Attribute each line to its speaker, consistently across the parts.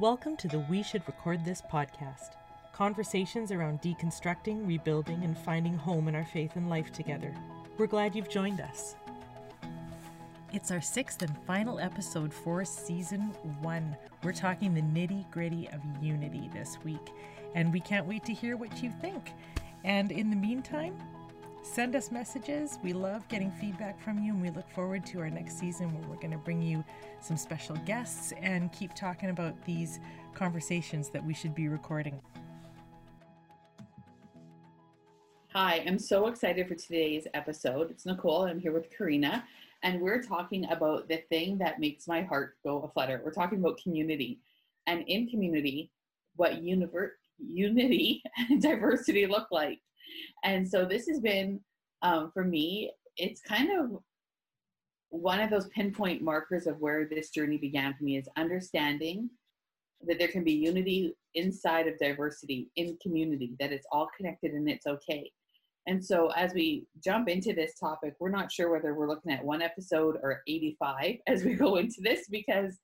Speaker 1: Welcome to the We Should Record This podcast. Conversations around deconstructing, rebuilding, and finding home in our faith and life together. We're glad you've joined us. It's our sixth and final episode for season one. We're talking the nitty gritty of unity this week, and we can't wait to hear what you think. And in the meantime, send us messages. We love getting feedback from you, and we look forward to our next season where we're going to bring you some special guests and keep talking about these conversations that we should be recording.
Speaker 2: Hi, I'm so excited for today's episode. It's Nicole, and I'm here with Karina, and we're talking about the thing that makes my heart go aflutter. We're talking about community, and in community, what unity and diversity look like. And so this has been, um, for me, it's kind of one of those pinpoint markers of where this journey began for me is understanding that there can be unity inside of diversity in community, that it's all connected and it's okay. And so, as we jump into this topic, we're not sure whether we're looking at one episode or 85 as we go into this because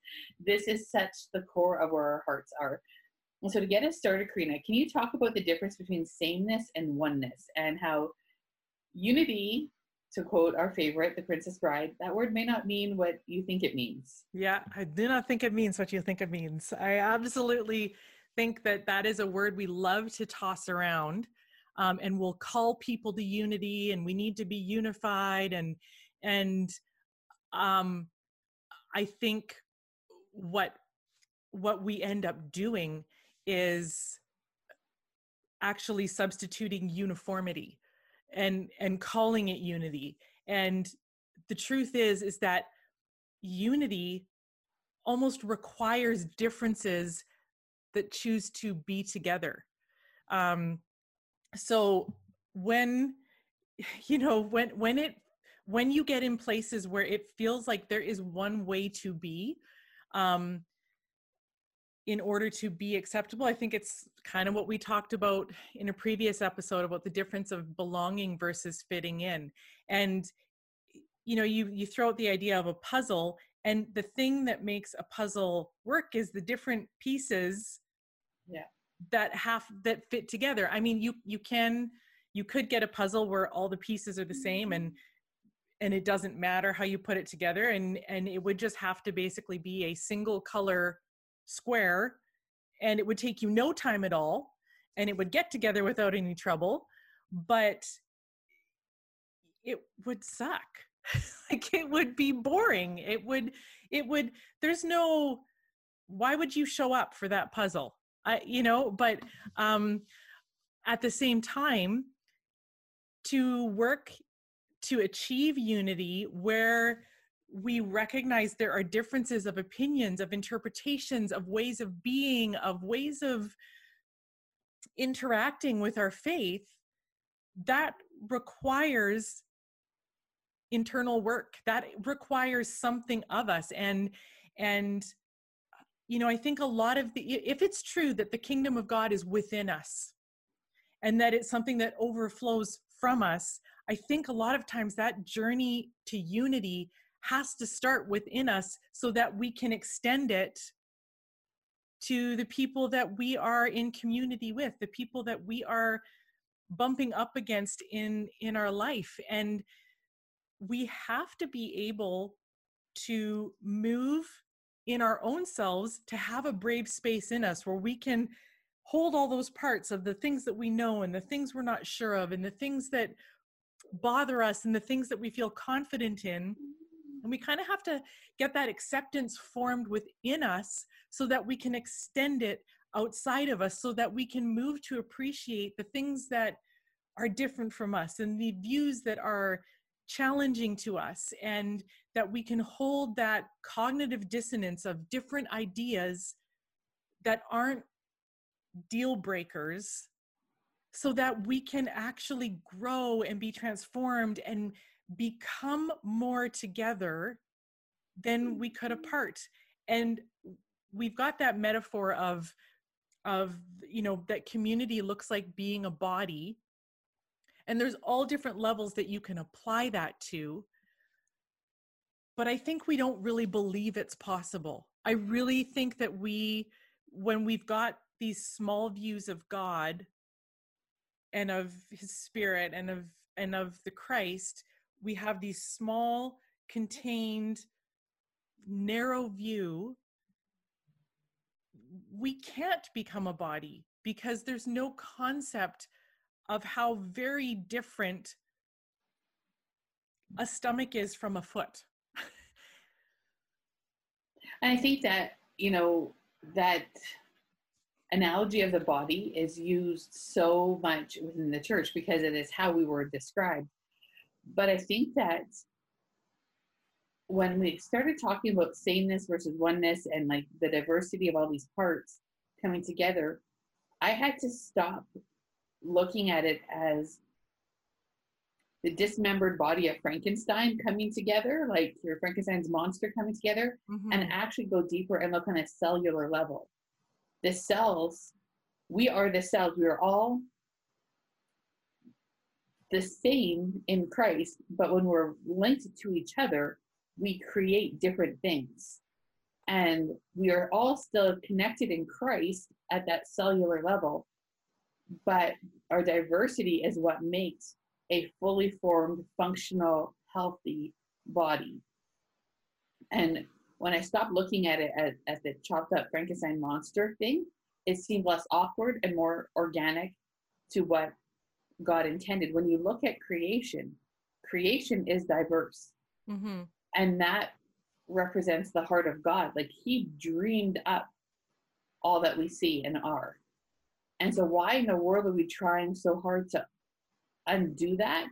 Speaker 2: this is such the core of where our hearts are. And so, to get us started, Karina, can you talk about the difference between sameness and oneness and how unity, to quote our favorite, The Princess Bride, that word may not mean what you think it means?
Speaker 1: Yeah, I do not think it means what you think it means. I absolutely think that that is a word we love to toss around um, and we'll call people to unity and we need to be unified and and um, i think what what we end up doing is actually substituting uniformity and and calling it unity. And the truth is is that unity almost requires differences that choose to be together. Um, so when you know when when it when you get in places where it feels like there is one way to be um in order to be acceptable. I think it's kind of what we talked about in a previous episode about the difference of belonging versus fitting in. And you know you you throw out the idea of a puzzle and the thing that makes a puzzle work is the different pieces
Speaker 2: yeah.
Speaker 1: that have that fit together. I mean you you can you could get a puzzle where all the pieces are the same and and it doesn't matter how you put it together and and it would just have to basically be a single color square and it would take you no time at all and it would get together without any trouble but it would suck. Like it would be boring. It would it would there's no why would you show up for that puzzle? I, you know, but um, at the same time, to work to achieve unity where we recognize there are differences of opinions, of interpretations, of ways of being, of ways of interacting with our faith, that requires internal work. That requires something of us. And and you know, I think a lot of the, if it's true that the kingdom of God is within us and that it's something that overflows from us, I think a lot of times that journey to unity has to start within us so that we can extend it to the people that we are in community with, the people that we are bumping up against in in our life. And we have to be able to move in our own selves to have a brave space in us where we can hold all those parts of the things that we know and the things we're not sure of and the things that bother us and the things that we feel confident in and we kind of have to get that acceptance formed within us so that we can extend it outside of us so that we can move to appreciate the things that are different from us and the views that are challenging to us. And that we can hold that cognitive dissonance of different ideas that aren't deal breakers so that we can actually grow and be transformed and become more together than we could mm-hmm. apart. And we've got that metaphor of of you know that community looks like being a body. And there's all different levels that you can apply that to. But i think we don't really believe it's possible. I really think that we when we've got these small views of god and of his spirit and of and of the christ we have these small contained narrow view we can't become a body because there's no concept of how very different a stomach is from a foot.
Speaker 2: and I think that, you know, that analogy of the body is used so much within the church because it is how we were described. But I think that when we started talking about sameness versus oneness and like the diversity of all these parts coming together, I had to stop looking at it as the dismembered body of Frankenstein coming together, like your Frankenstein's monster coming together, mm-hmm. and actually go deeper and look on a cellular level. The cells, we are the cells. We are all the same in Christ, but when we're linked to each other, we create different things. And we are all still connected in Christ at that cellular level, but our diversity is what makes a fully formed, functional, healthy body. And when I stopped looking at it as, as the chopped up Frankenstein monster thing, it seemed less awkward and more organic to what God intended. When you look at creation, creation is diverse. Mm-hmm. And that represents the heart of God. Like He dreamed up all that we see and are. And so, why in the world are we trying so hard to undo that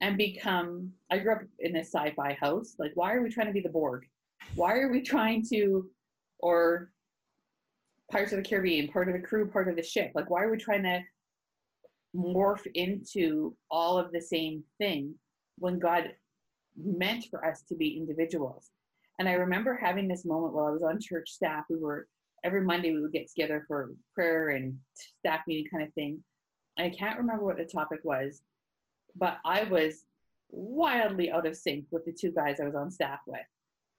Speaker 2: and become? I grew up in a sci fi house. Like, why are we trying to be the Borg? Why are we trying to, or Pirates of the Caribbean, part of the crew, part of the ship? Like, why are we trying to morph into all of the same thing when God meant for us to be individuals? And I remember having this moment while I was on church staff. We were every Monday we would get together for prayer and staff meeting kind of thing. I can't remember what the topic was, but I was wildly out of sync with the two guys I was on staff with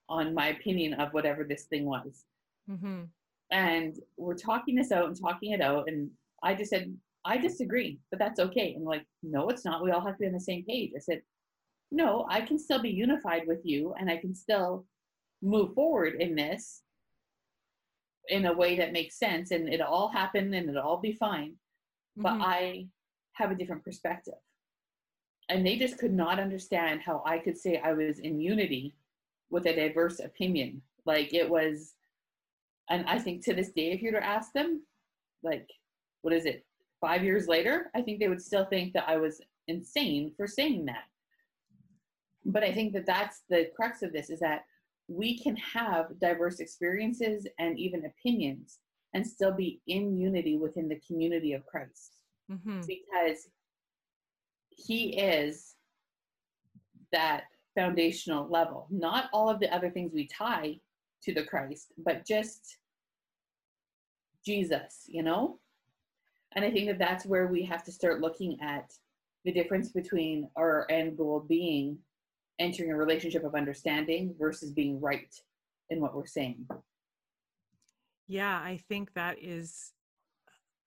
Speaker 2: on my opinion of whatever this thing was. Mm-hmm. And we're talking this out and talking it out. And I just said, I disagree, but that's okay. And like, no, it's not. We all have to be on the same page. I said, no, I can still be unified with you and I can still move forward in this in a way that makes sense and it'll all happen and it'll all be fine. Mm-hmm. But I have a different perspective. And they just could not understand how I could say I was in unity with a diverse opinion. Like it was, and I think to this day, if you were to ask them, like, what is it, five years later, I think they would still think that I was insane for saying that. But I think that that's the crux of this is that we can have diverse experiences and even opinions and still be in unity within the community of Christ. Mm-hmm. Because he is that foundational level. Not all of the other things we tie to the Christ, but just Jesus, you know? And I think that that's where we have to start looking at the difference between our end goal being entering a relationship of understanding versus being right in what we're saying.
Speaker 1: Yeah, I think that is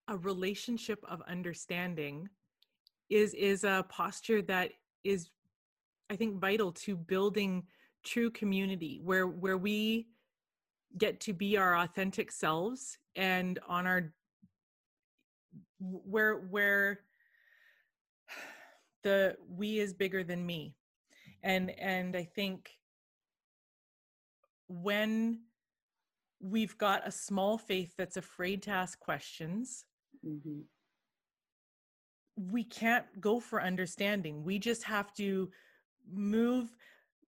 Speaker 1: a relationship of understanding is is a posture that is I think vital to building true community where where we get to be our authentic selves and on our where where the we is bigger than me. And and i think when we've got a small faith that's afraid to ask questions mm-hmm. we can't go for understanding. We just have to move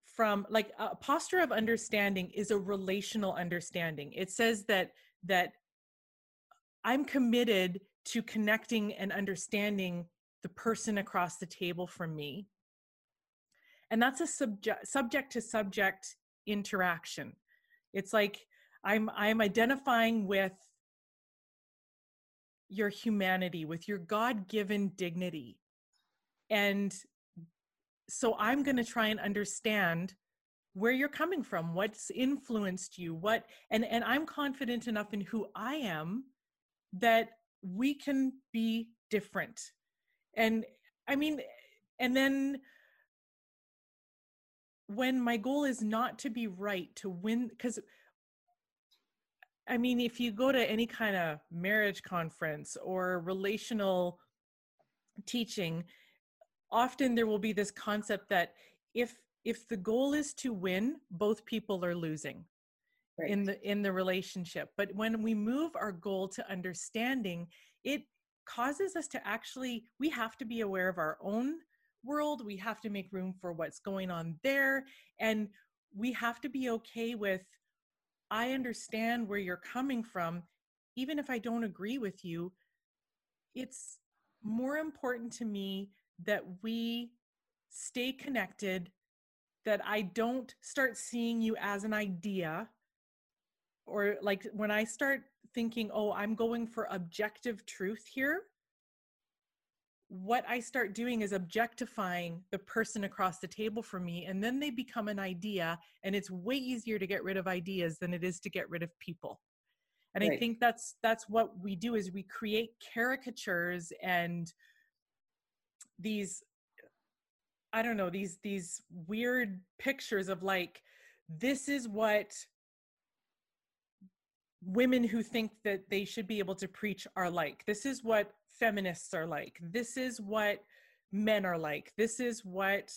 Speaker 1: from like a posture of understanding is a relational understanding. It says that that i'm committed to connecting and understanding the person across the table from me. And that's a subject subject to subject interaction. It's like i'm i'm identifying with your humanity with your god-given dignity. And so i'm going to try and understand where you're coming from what's influenced you what and and i'm confident enough in who i am that we can be different. And i mean and then when my goal is not to be right to win because i mean if you go to any kind of marriage conference or relational teaching often there will be this concept that if if the goal is to win both people are losing right. in the in the relationship but when we move our goal to understanding it causes us to actually we have to be aware of our own world we have to make room for what's going on there and we have to be okay with i understand where you're coming from even if i don't agree with you it's more important to me that we stay connected that i don't start seeing you as an idea or like when i start thinking oh i'm going for objective truth here what I start doing is objectifying the person across the table from me, and then they become an idea. And it's way easier to get rid of ideas than it is to get rid of people. And right. I think that's that's what we do is we create caricatures and these I don't know these these weird pictures of like this is what women who think that they should be able to preach are like. This is what feminists are like. This is what men are like. This is what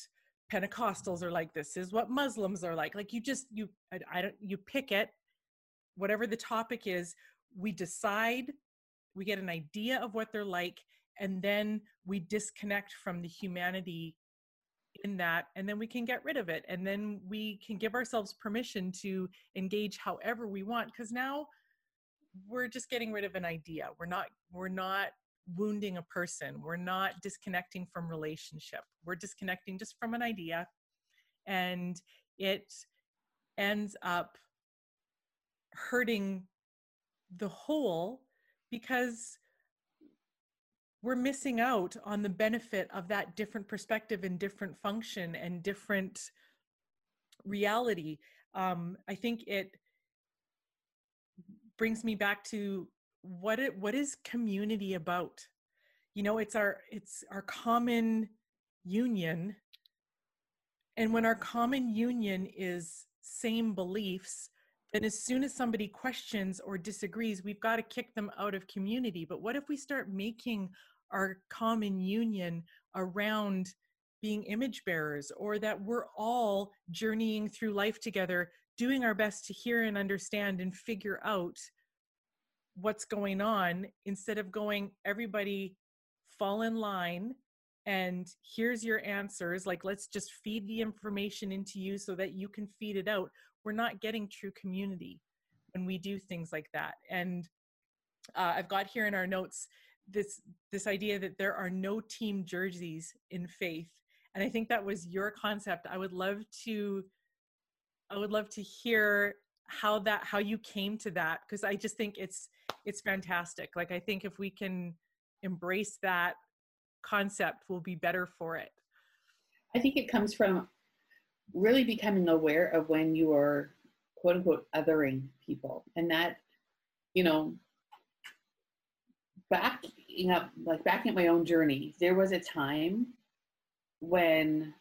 Speaker 1: Pentecostals are like. This is what Muslims are like. Like you just you I, I don't you pick it, whatever the topic is. We decide, we get an idea of what they're like, and then we disconnect from the humanity in that and then we can get rid of it and then we can give ourselves permission to engage however we want because now we're just getting rid of an idea we're not we're not wounding a person. We're not disconnecting from relationship. We're disconnecting just from an idea. And it ends up hurting the whole because we're missing out on the benefit of that different perspective and different function and different reality. Um, I think it brings me back to what it what is community about? You know it's our it's our common union. And when our common union is same beliefs then as soon as somebody questions or disagrees we've got to kick them out of community. But what if we start making our common union around being image bearers or that we're all journeying through life together doing our best to hear and understand and figure out what's going on instead of going everybody fall in line and here's your answers like let's just feed the information into you so that you can feed it out. We're not getting true community when we do things like that. And uh, i've got here in our notes this this idea that there are no team jerseys in faith. And i think that was your concept. I would love to i would love to hear how that how you came to that because i just think it's it's fantastic. Like i think if we can embrace that concept we'll be better for it.
Speaker 2: I think it comes from really becoming aware of when you are quote unquote othering people. And that you know backing up like backing up my own journey there was a time when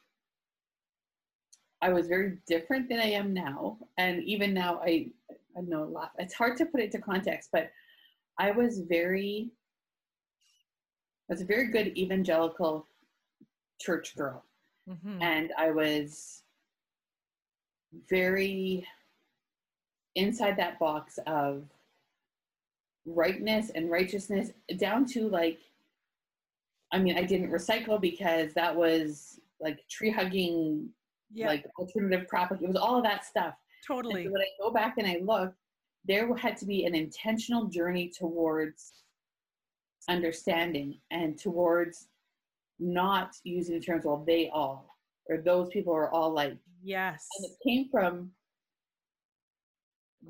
Speaker 2: I was very different than I am now. And even now, I, I know a lot. It's hard to put it into context, but I was very, I was a very good evangelical church girl. Mm-hmm. And I was very inside that box of rightness and righteousness down to like, I mean, I didn't recycle because that was like tree hugging yeah. like alternative propaganda. It was all of that stuff.
Speaker 1: Totally.
Speaker 2: So when I go back and I look, there had to be an intentional journey towards understanding and towards not using the terms well they all or those people are all like
Speaker 1: yes
Speaker 2: and it came from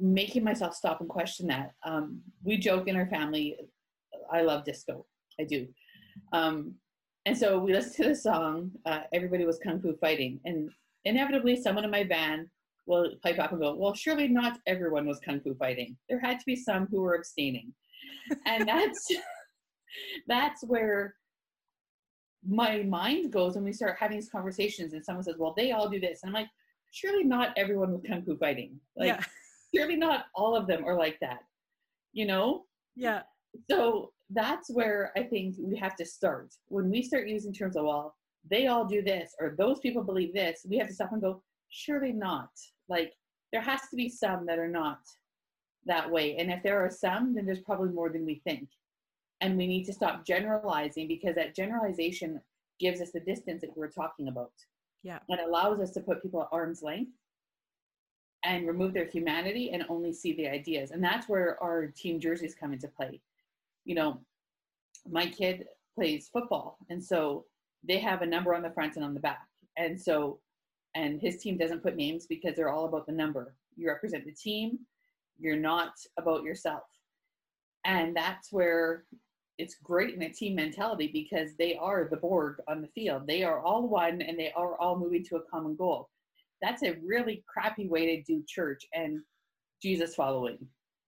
Speaker 2: making myself stop and question that um, we joke in our family i love disco i do um, and so we listened to the song uh, everybody was kung fu fighting and inevitably someone in my van will pipe up and go, Well, surely not everyone was kung fu fighting. There had to be some who were abstaining. and that's that's where my mind goes when we start having these conversations and someone says, Well, they all do this. And I'm like, surely not everyone was kung fu fighting. Like yeah. Surely not all of them are like that. You know?
Speaker 1: Yeah.
Speaker 2: So that's where I think we have to start. When we start using terms of well, they all do this or those people believe this, we have to stop and go, surely not. Like there has to be some that are not that way. And if there are some, then there's probably more than we think. And we need to stop generalizing because that generalization gives us the distance that we're talking about.
Speaker 1: Yeah.
Speaker 2: And allows us to put people at arm's length and remove their humanity and only see the ideas. And that's where our team jerseys come into play. You know, my kid plays football, and so they have a number on the front and on the back. And so, and his team doesn't put names because they're all about the number. You represent the team, you're not about yourself. And that's where it's great in a team mentality because they are the Borg on the field. They are all one and they are all moving to a common goal. That's a really crappy way to do church and Jesus following.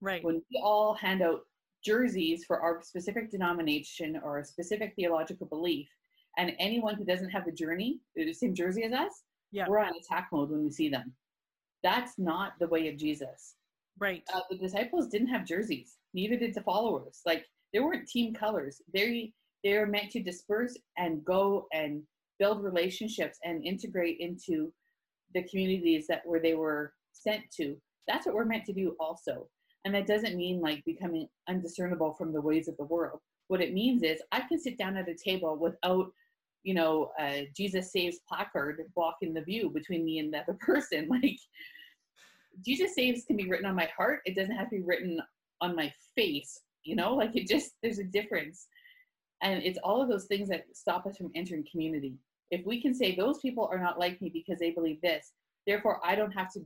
Speaker 1: Right.
Speaker 2: When we all hand out jerseys for our specific denomination or a specific theological belief, and anyone who doesn't have the journey, the same jersey as us,
Speaker 1: yeah.
Speaker 2: we're on attack mode when we see them. That's not the way of Jesus.
Speaker 1: Right.
Speaker 2: Uh, the disciples didn't have jerseys. Neither did the followers. Like they weren't team colors. They they're meant to disperse and go and build relationships and integrate into the communities that where they were sent to. That's what we're meant to do also. And that doesn't mean like becoming undiscernible from the ways of the world. What it means is I can sit down at a table without you know, uh, Jesus saves placard blocking the view between me and the other person. Like, Jesus saves can be written on my heart. It doesn't have to be written on my face, you know, like it just, there's a difference. And it's all of those things that stop us from entering community. If we can say those people are not like me because they believe this, therefore I don't have to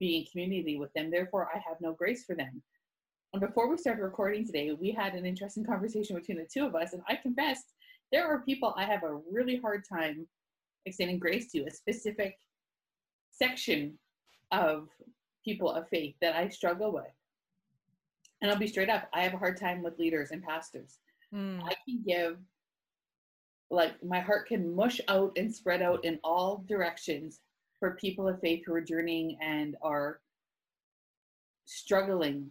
Speaker 2: be in community with them, therefore I have no grace for them. And before we started recording today, we had an interesting conversation between the two of us, and I confessed there are people I have a really hard time extending grace to, a specific section of people of faith that I struggle with. And I'll be straight up, I have a hard time with leaders and pastors. Mm. I can give, like, my heart can mush out and spread out in all directions for people of faith who are journeying and are struggling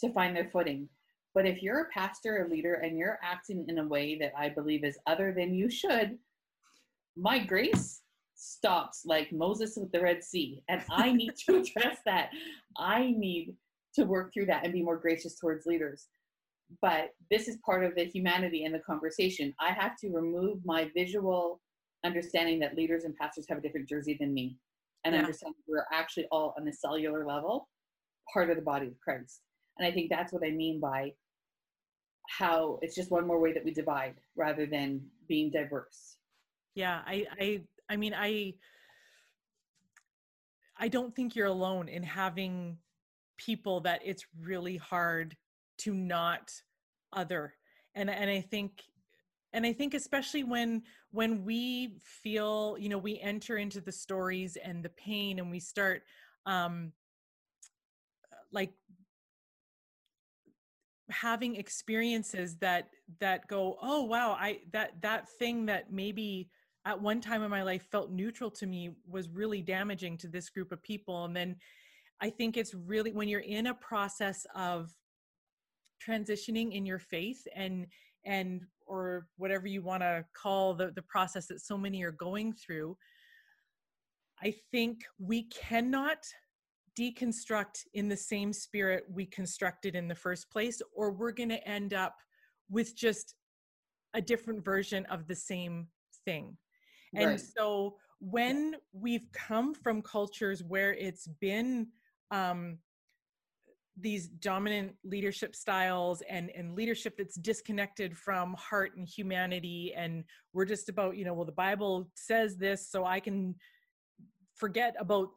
Speaker 2: to find their footing. But if you're a pastor or leader and you're acting in a way that I believe is other than you should, my grace stops like Moses with the Red Sea. And I need to address that. I need to work through that and be more gracious towards leaders. But this is part of the humanity in the conversation. I have to remove my visual understanding that leaders and pastors have a different jersey than me and yeah. understand we're actually all on the cellular level part of the body of Christ. And I think that's what I mean by how it's just one more way that we divide rather than being diverse.
Speaker 1: Yeah, I I I mean I I don't think you're alone in having people that it's really hard to not other. And and I think and I think especially when when we feel, you know, we enter into the stories and the pain and we start um like having experiences that that go oh wow i that that thing that maybe at one time in my life felt neutral to me was really damaging to this group of people and then i think it's really when you're in a process of transitioning in your faith and and or whatever you want to call the the process that so many are going through i think we cannot deconstruct in the same spirit we constructed in the first place, or we're going to end up with just a different version of the same thing. And right. so when we've come from cultures where it's been um, these dominant leadership styles and, and leadership that's disconnected from heart and humanity, and we're just about, you know, well, the Bible says this, so I can forget about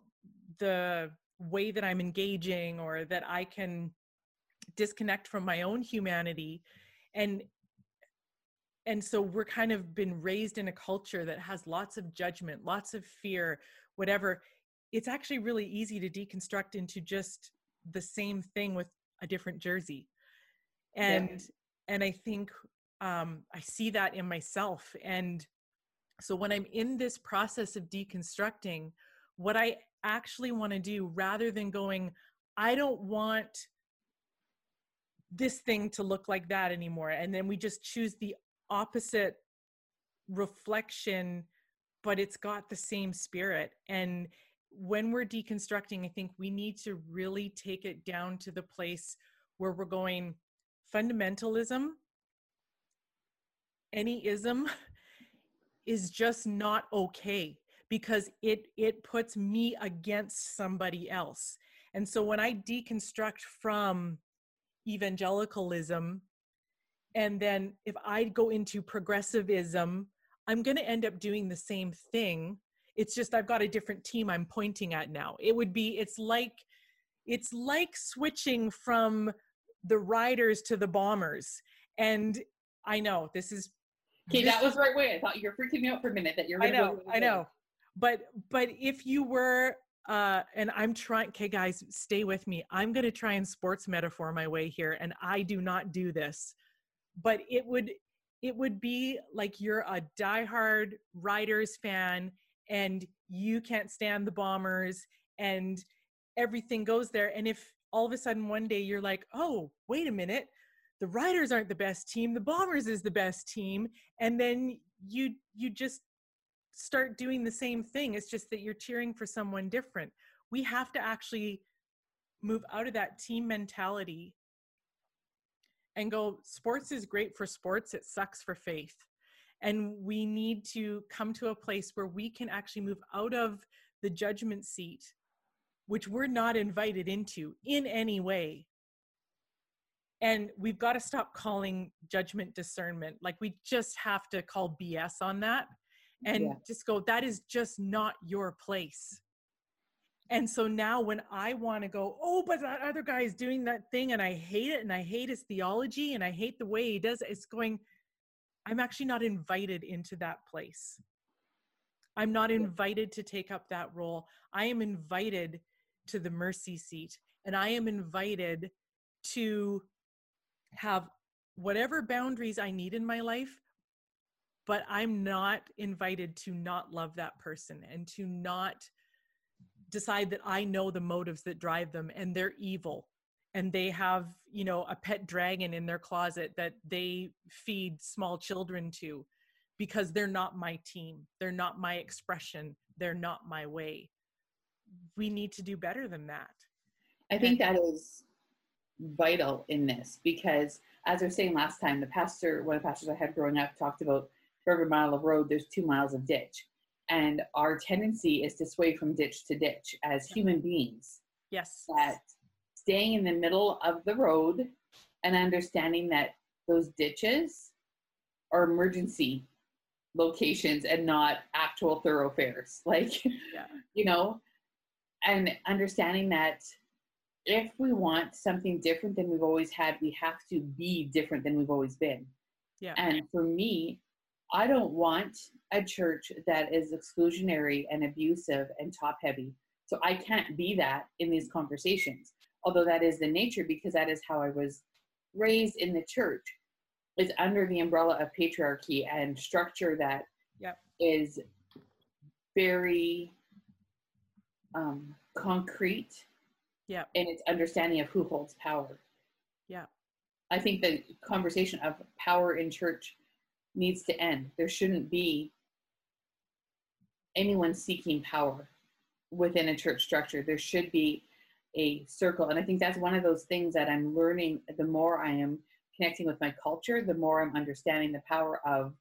Speaker 1: the way that I'm engaging or that I can disconnect from my own humanity. And and so we're kind of been raised in a culture that has lots of judgment lots of fear whatever. It's actually really easy to deconstruct into just the same thing with a different jersey. And yeah. and i think um i see that in myself. And so when i'm in this process of deconstructing what i actually want to do rather than going i don't want this thing to look like that anymore and then we just choose the opposite reflection but it's got the same spirit. And when we're deconstructing i think we need to really take it down to the place where we're going fundamentalism any ism is just not okay because it it puts me against somebody else. And so when i deconstruct from evangelicalism and then if i go into progressivism i'm going to end up doing the same thing it's just i've got a different team i'm pointing at now. It would be it's like it's like switching from the riders to the bombers. And i know this is
Speaker 2: okay that was the right way i thought you're freaking me out for a minute that you're
Speaker 1: i know i know. But but if you were uh and i'm trying okay guys stay with me. I'm going to try and sports metaphor my way here and i do not do this. But it would it would be like you're a diehard riders fan and you can't stand the bombers and everything goes there and if all of a sudden one day you're like oh wait a minute the riders aren't the best team the bombers is the best team and then you you just start doing the same thing. It's just that you're cheering for someone different. We have to actually move out of that team mentality and go, sports is great for sports, it sucks for faith. And we need to come to a place where we can actually move out of the judgment seat, which we're not invited into in any way. And we've got to stop calling judgment discernment. Like we just have to call BS on that and yeah. just go, that is just not your place. And so now when I want to go, oh, but that other guy is doing that thing and I hate it and I hate his theology and I hate the way he does it, it's going, I'm actually not invited into that place. I'm not invited to take up that role. I am invited to the mercy seat and I am invited to have whatever boundaries I need in my life but I'm not invited to not love that person and to not mm-hmm. decide that I know the motives that drive them and they're evil and they have, you know, a pet dragon in their closet that they feed small children to because they're not my team. They're not my expression. They're not my way. We need to do better than that.
Speaker 2: I think that is vital in this because as I was saying last time, the pastor, one of the pastors I had growing up talked about for every mile of road, there's two miles of ditch. And our tendency is to sway from ditch to ditch as human beings.
Speaker 1: Yes.
Speaker 2: That staying in the middle of the road and understanding that those ditches are emergency locations and not actual thoroughfares. Like, yeah. you know, and understanding that if we want something different than we've always had, we have to be different than we've always been. Yeah. And for me, I don't want a church that is exclusionary and abusive and top heavy. So I can't be that in these conversations. Although that is the nature because that is how I was raised in the church. Is under the umbrella of patriarchy and structure that
Speaker 1: yep.
Speaker 2: is very um, concrete
Speaker 1: yeah
Speaker 2: in its understanding of who holds power
Speaker 1: yeah
Speaker 2: i think the conversation of power in church needs to end. There shouldn't be anyone seeking power within a church structure. There should be a circle. And I think that's one of those things that I'm learning the more I am connecting with my culture, the more I'm understanding the power of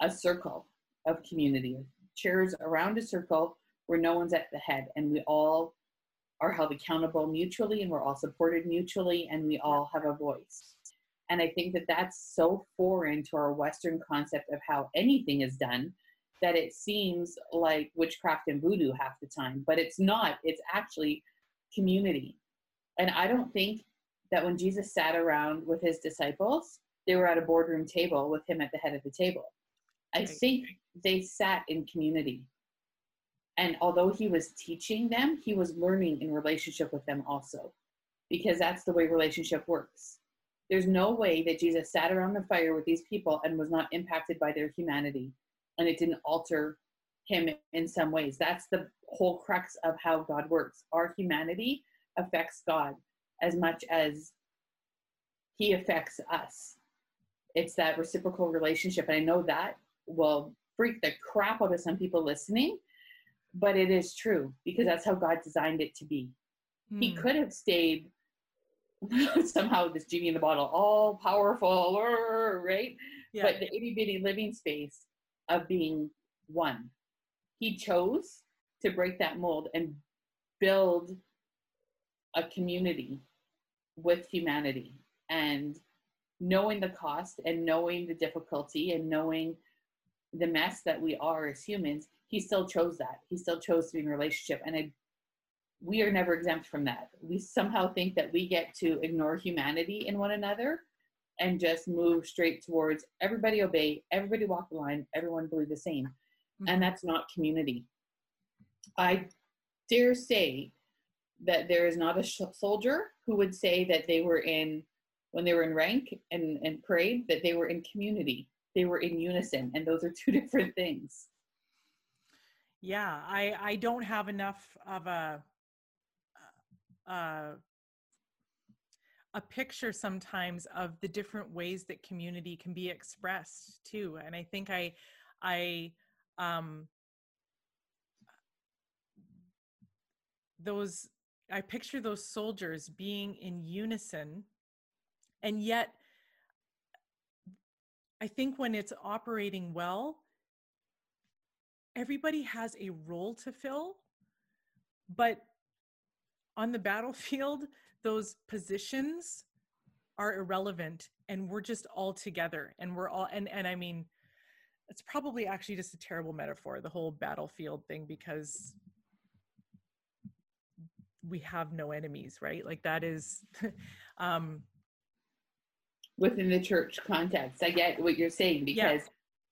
Speaker 2: a circle of community, chairs around a circle where no one's at the head and we all are held accountable mutually and we're all supported mutually and we all have a voice. And I think that that's so foreign to our Western concept of how anything is done that it seems like witchcraft and voodoo half the time, but it's not. It's actually community. And I don't think that when Jesus sat around with his disciples, they were at a boardroom table with him at the head of the table. I think they sat in community. And although he was teaching them, he was learning in relationship with them also, because that's the way relationship works. There's no way that Jesus sat around the fire with these people and was not impacted by their humanity and it didn't alter him in some ways. That's the whole crux of how God works. Our humanity affects God as much as he affects us. It's that reciprocal relationship. And I know that will freak the crap out of some people listening, but it is true because that's how God designed it to be. Mm. He hmm. could have stayed somehow this genie in the bottle, all powerful, right? Yeah. But the itty bitty living space of being one. He chose to break that mold and build a community with humanity and knowing the cost and knowing the difficulty and knowing the mess that we are as humans he still chose that. He still chose to be in relationship. And we are never exempt from that. We somehow think that we get to ignore humanity in one another and just move straight towards everybody obey everybody walk the line everyone believe the same mm-hmm. and that's not community. I dare say that there is not a sh- soldier who would say that they were in when they were in rank and, and parade that they were in community. They were in unison and those are two different things.
Speaker 1: Yeah i i don't have enough of a uh, a picture sometimes of the different ways that community can be expressed too. And i think i i um those i picture those soldiers being in unison and yet i think when it's operating well everybody has a role to fill but on the battlefield those positions are irrelevant and we're just all together and we're all and and i mean it's probably actually just a terrible metaphor the whole battlefield thing because we have no enemies right like that is um
Speaker 2: within the church context i get what you're saying because yeah.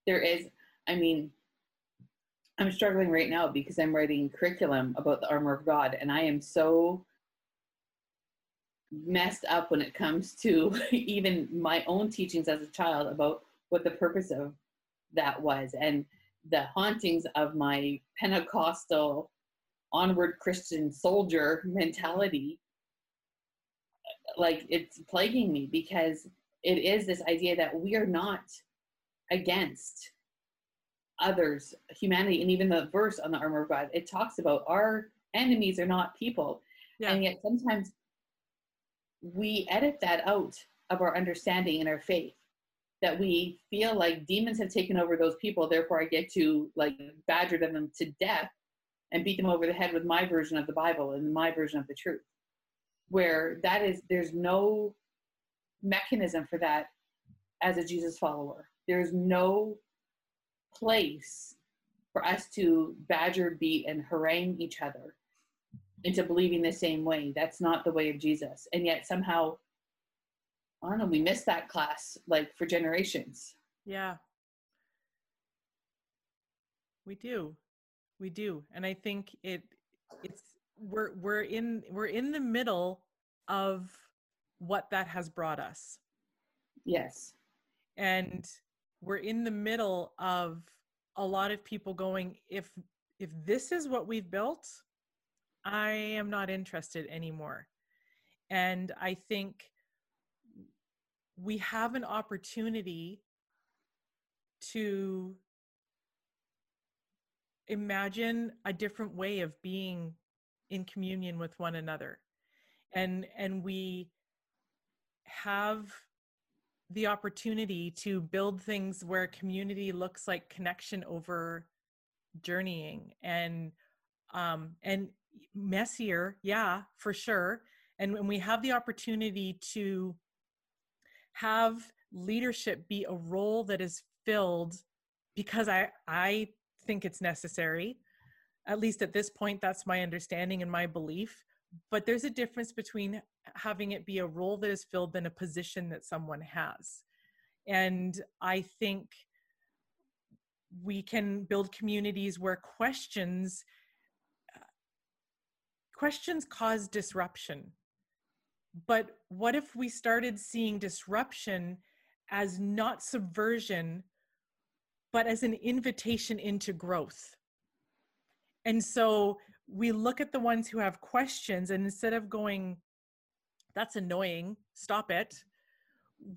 Speaker 2: there is i mean i'm struggling right now because i'm writing curriculum about the armor of god and i am so messed up when it comes to even my own teachings as a child about what the purpose of that was and the hauntings of my Pentecostal onward Christian soldier mentality. Like it's plaguing me because it is this idea that we are not against others, humanity, and even the verse on the armor of God, it talks about our enemies are not people. Yeah. And yet sometimes we edit that out of our understanding and our faith that we feel like demons have taken over those people therefore i get to like badger them to death and beat them over the head with my version of the bible and my version of the truth where that is there's no mechanism for that as a jesus follower there's no place for us to badger beat and harangue each other into believing the same way. That's not the way of Jesus. And yet somehow, Don't we missed that class like for generations.
Speaker 1: Yeah. We do. We do. And I think it it's we're we're in we're in the middle of what that has brought us.
Speaker 2: Yes.
Speaker 1: And we're in the middle of a lot of people going if if this is what we've built I am not interested anymore. And I think we have an opportunity to imagine a different way of being in communion with one another. And and we have the opportunity to build things where community looks like connection over journeying and um and messier yeah for sure. And when we have the opportunity to have leadership be a role that is filled because i i think it's necessary. At least at this point that's my understanding and my belief. But there's a difference between having it be a role that is filled than a position that someone has. And i think we can build communities where questions uh, questions cause disruption. But what if we started seeing disruption as not subversion, but as an invitation into growth? And so we look at the ones who have questions, and instead of going, that's annoying, stop it,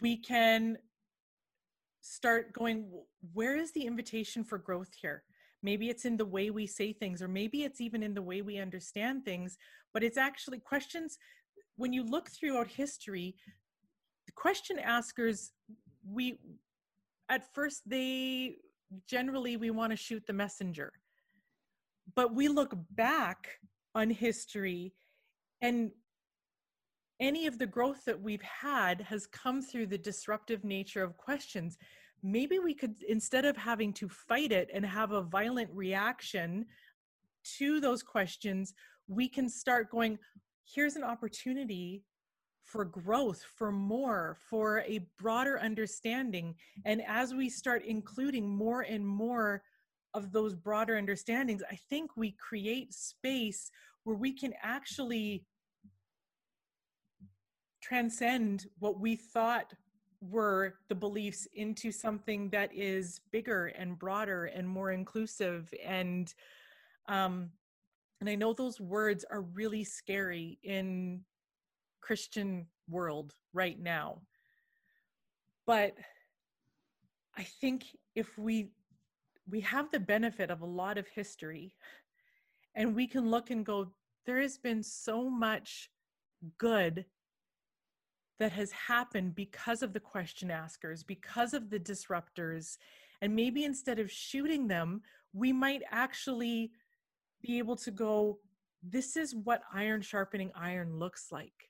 Speaker 1: we can start going, where is the invitation for growth here? Maybe it's in the way we say things, or maybe it's even in the way we understand things, but it's actually questions. When you look throughout history, the question askers, we at first they generally we want to shoot the messenger. But we look back on history and any of the growth that we've had has come through the disruptive nature of questions maybe we could instead of having to fight it and have a violent reaction to those questions we can start going here's an opportunity for growth for more for a broader understanding. And as we start including more and more of those broader understandings i think we create space where we can actually transcend what we thought were the beliefs into something that is bigger and broader and more inclusive and um and i know those words are really scary in christian world right now but i think if we we have the benefit of a lot of history and we can look and go there has been so much good that has happened because of the question askers, because of the disruptors. And maybe instead of shooting them, we might actually be able to go, this is what iron sharpening iron looks like.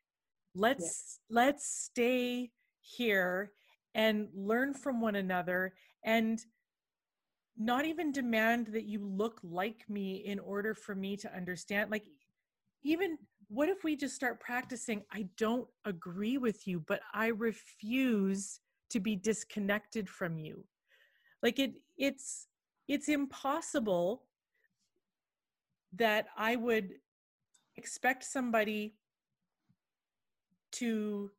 Speaker 1: Let's yes. let's stay here and learn from one another and not even demand that you look like me in order for me to understand like even what if we just start practicing i don't agree with you but i refuse to be disconnected from you like it it's it's impossible that i would expect somebody to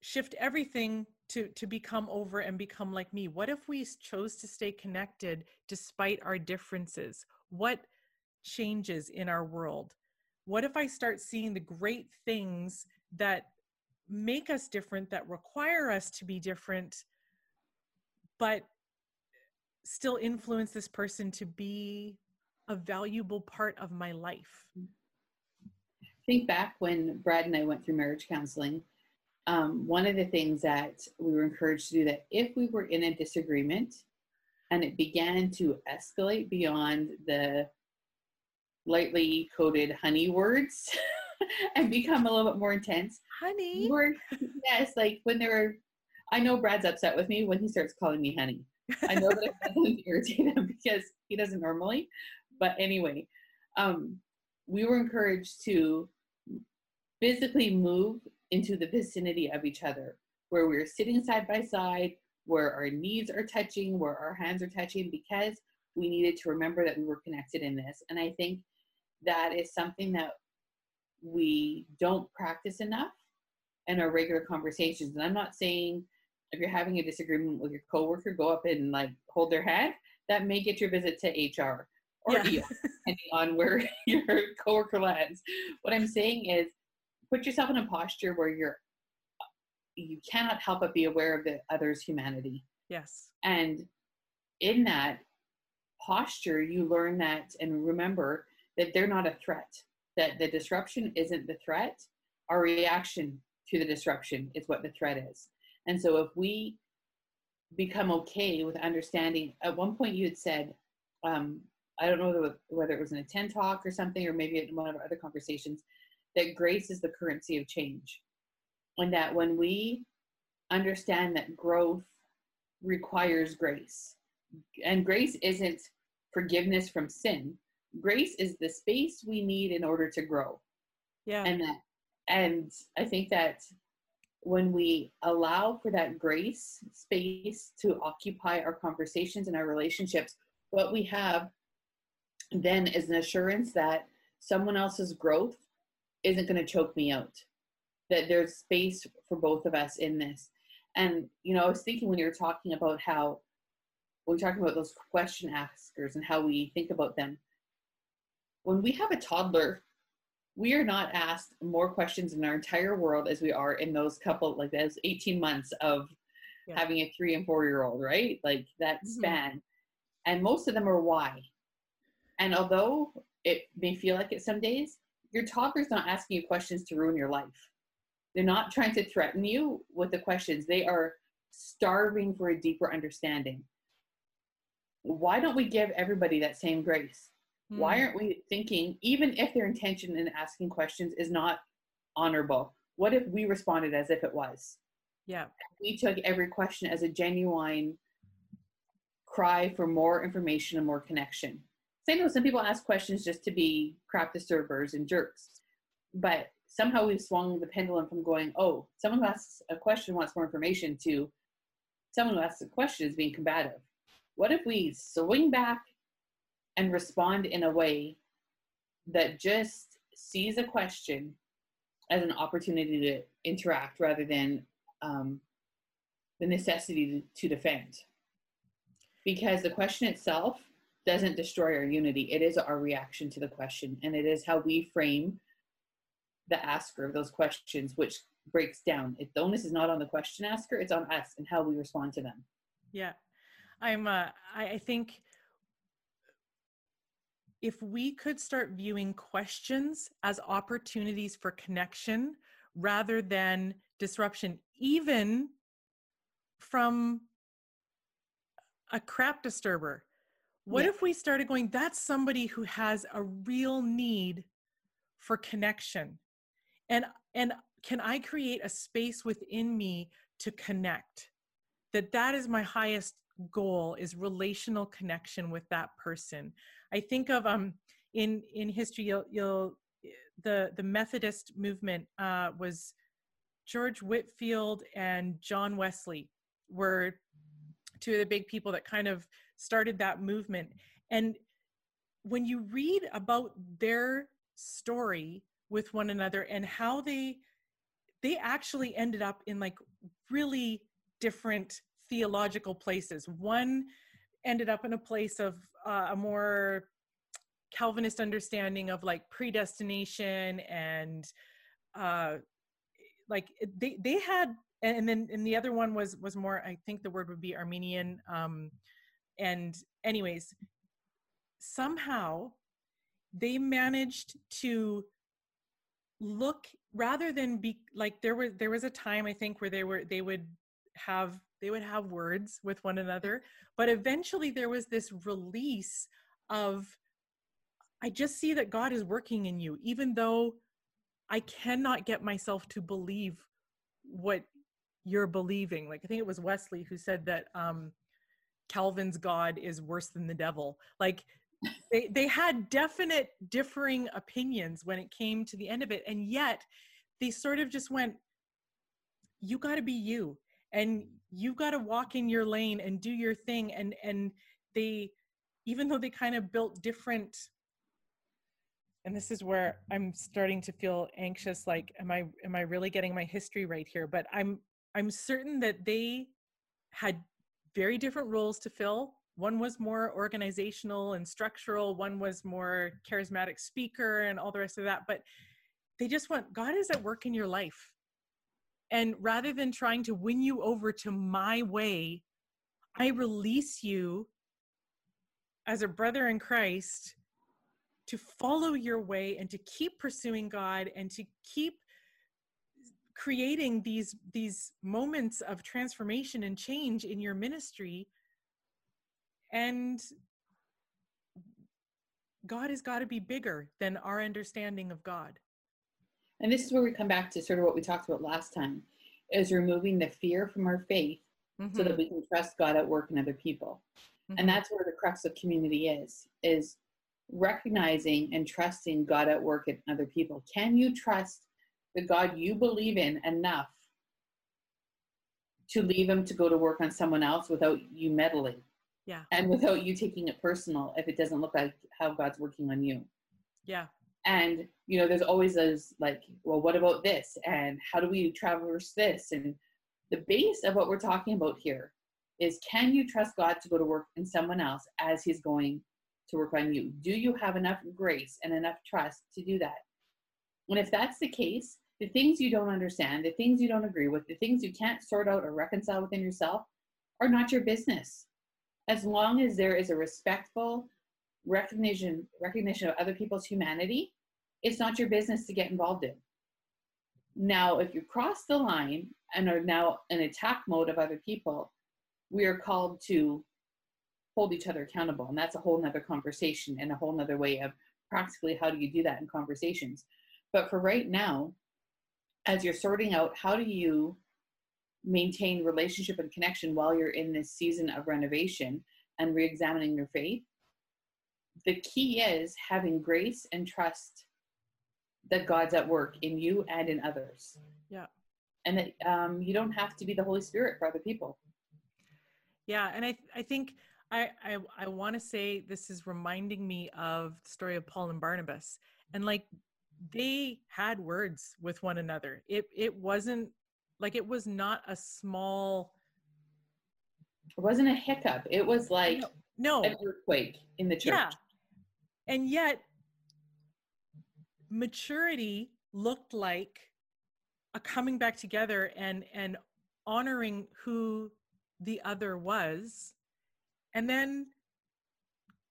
Speaker 1: shift everything to to become over and become like me. What if we chose to stay connected despite our differences? What changes in our world? What if I start seeing the great things that make us different, that require us to be different, but still influence this person to be a valuable part of my life?
Speaker 2: Think back when Brad and I went through marriage counseling. Um, one of the things that we were encouraged to do that if we were in a disagreement and it began to escalate beyond the lightly coded honey words and become a little bit more intense.
Speaker 1: Honey.
Speaker 2: yes, like when they were, I know Brad's upset with me when he starts calling me honey. I know that it doesn't irritate him because he doesn't normally. But anyway, um, we were encouraged to physically move into the vicinity of each other, where we're sitting side by side, where our knees are touching, where our hands are touching, because we needed to remember that we were connected in this. And I think that is something that we don't practice enough in our regular conversations. And I'm not saying if you're having a disagreement with your coworker, go up and like hold their hand. That may get your visit to HR or yeah. Depending on where your coworker lands. What I'm saying is put yourself in a posture where you're you cannot help but be aware of the other's humanity.
Speaker 1: Yes.
Speaker 2: And in that posture, you learn that and remember that they're not a threat, that the disruption isn't the threat. Our reaction to the disruption is what the threat is. And so if we become okay with understanding, at one point you had said, um, I don't know whether it was in a TED talk or something, or maybe in one of our other conversations, that grace is the currency of change. And that when we understand that growth requires grace, and grace isn't forgiveness from sin, grace is the space we need in order to grow.
Speaker 1: Yeah.
Speaker 2: And that and I think that when we allow for that grace space to occupy our conversations and our relationships, what we have then is an assurance that someone else's growth isn't going to choke me out. That there's space for both of us in this. And, you know, I was thinking when you were talking about how we're talking about those question askers and how we think about them. When we have a toddler, we are not asked more questions in our entire world as we are in those couple, like those 18 months of yeah. having a three and four year old, right? Like that mm-hmm. span. And most of them are why. And although it may feel like it some days, your toddler's not asking you questions to ruin your life. They're not trying to threaten you with the questions. They are starving for a deeper understanding. Why don't we give everybody that same grace? Mm. Why aren't we thinking, even if their intention in asking questions is not honorable, what if we responded as if it was?
Speaker 1: Yeah.
Speaker 2: We took every question as a genuine cry for more information and more connection. I know some people ask questions just to be crap disturbers and jerks, but somehow we've swung the pendulum from going, oh, someone who asks a question wants more information to someone who asks a question is being combative. What if we swing back and respond in a way that just sees a question as an opportunity to interact rather than um, the necessity to defend? Because the question itself doesn't destroy our unity. It is our reaction to the question, and it is how we frame the asker of those questions, which breaks down. It, the onus is not on the question asker; it's on us and how we respond to them.
Speaker 1: Yeah, I'm. Uh, I, I think if we could start viewing questions as opportunities for connection rather than disruption, even from a crap disturber what yeah. if we started going, that's somebody who has a real need for connection? And and can I create a space within me to connect? That that is my highest goal is relational connection with that person. I think of um in in history you'll you'll the the Methodist movement uh, was George Whitefield and John Wesley were two of the big people that kind of started that movement. And when you read about their story with one another and how they they actually ended up in like really different theological places. One ended up in a place of uh, a more Calvinist understanding of like predestination and uh, like they they had and then and the other one was was more I think the word would be Arminian um, and anyways somehow they managed to look rather than be like there was there was a time i think where they were they would have they would have words with one another but eventually there was this release of i just see that god is working in you even though i cannot get myself to believe what you're believing. Like i think it was wesley who said that um Calvin's God is worse than the devil. Like they, they had definite differing opinions when it came to the end of it. And yet they sort of just went, you got to be you and you've got to walk in your lane and do your thing. And, and they, even though they kind of built different and this is where i'm starting to feel anxious like am i am i really getting my history right here but i'm i'm certain that they had very different roles to fill. One was more organizational and structural, one was more charismatic speaker and all the rest of that. But they just want God is at work in your life. And rather than trying to win you over to my way, I release you as a brother in Christ to follow your way and to keep pursuing God and to keep creating these these moments of transformation and change in your ministry and god has got to be bigger than our understanding of god
Speaker 2: and this is where we come back to sort of what we talked about last time is removing the fear from our faith mm-hmm. so that mm-hmm. we can trust god at work in other people mm-hmm. and that's where the crux of community is is recognizing and trusting god at work in other people can you trust the God you believe in enough to leave him to go to work on someone else without you meddling.
Speaker 1: Yeah.
Speaker 2: And without you taking it personal if it doesn't look like how God's working on you.
Speaker 1: Yeah.
Speaker 2: and you know there's always those like well what about this and how do we traverse this and the base of what we're talking about here is can you trust god to go to work in someone else as he's going to work on you do you have enough grace and enough trust to do that and if that's the case the things you don't understand the things you don't agree with the things you can't sort out or reconcile within yourself are not your business. As long as there is a respectful recognition recognition of other people's humanity it's not your business to get involved in. Now if you cross the line and are now in attack mode of other people we are called to hold each other accountable and that's a whole nother conversation and a whole nother way of practically how do you do that in conversations. But for right now as you're sorting out how do you maintain relationship and connection while you're in this season of renovation and re-examining your faith? The key is having grace and trust that god's at work in you and in others.
Speaker 1: Yeah.
Speaker 2: And that um, you don't have to be the holy spirit for other people.
Speaker 1: Yeah and i i think i i, I want to say this is reminding me of the story of paul and barnabas. And like they had words with one another. It it wasn't like it was not a small
Speaker 2: it wasn't a hiccup. It was like
Speaker 1: no,
Speaker 2: an earthquake in the church.
Speaker 1: Yeah. And yet maturity looked like a coming back together and and honoring who the other was and then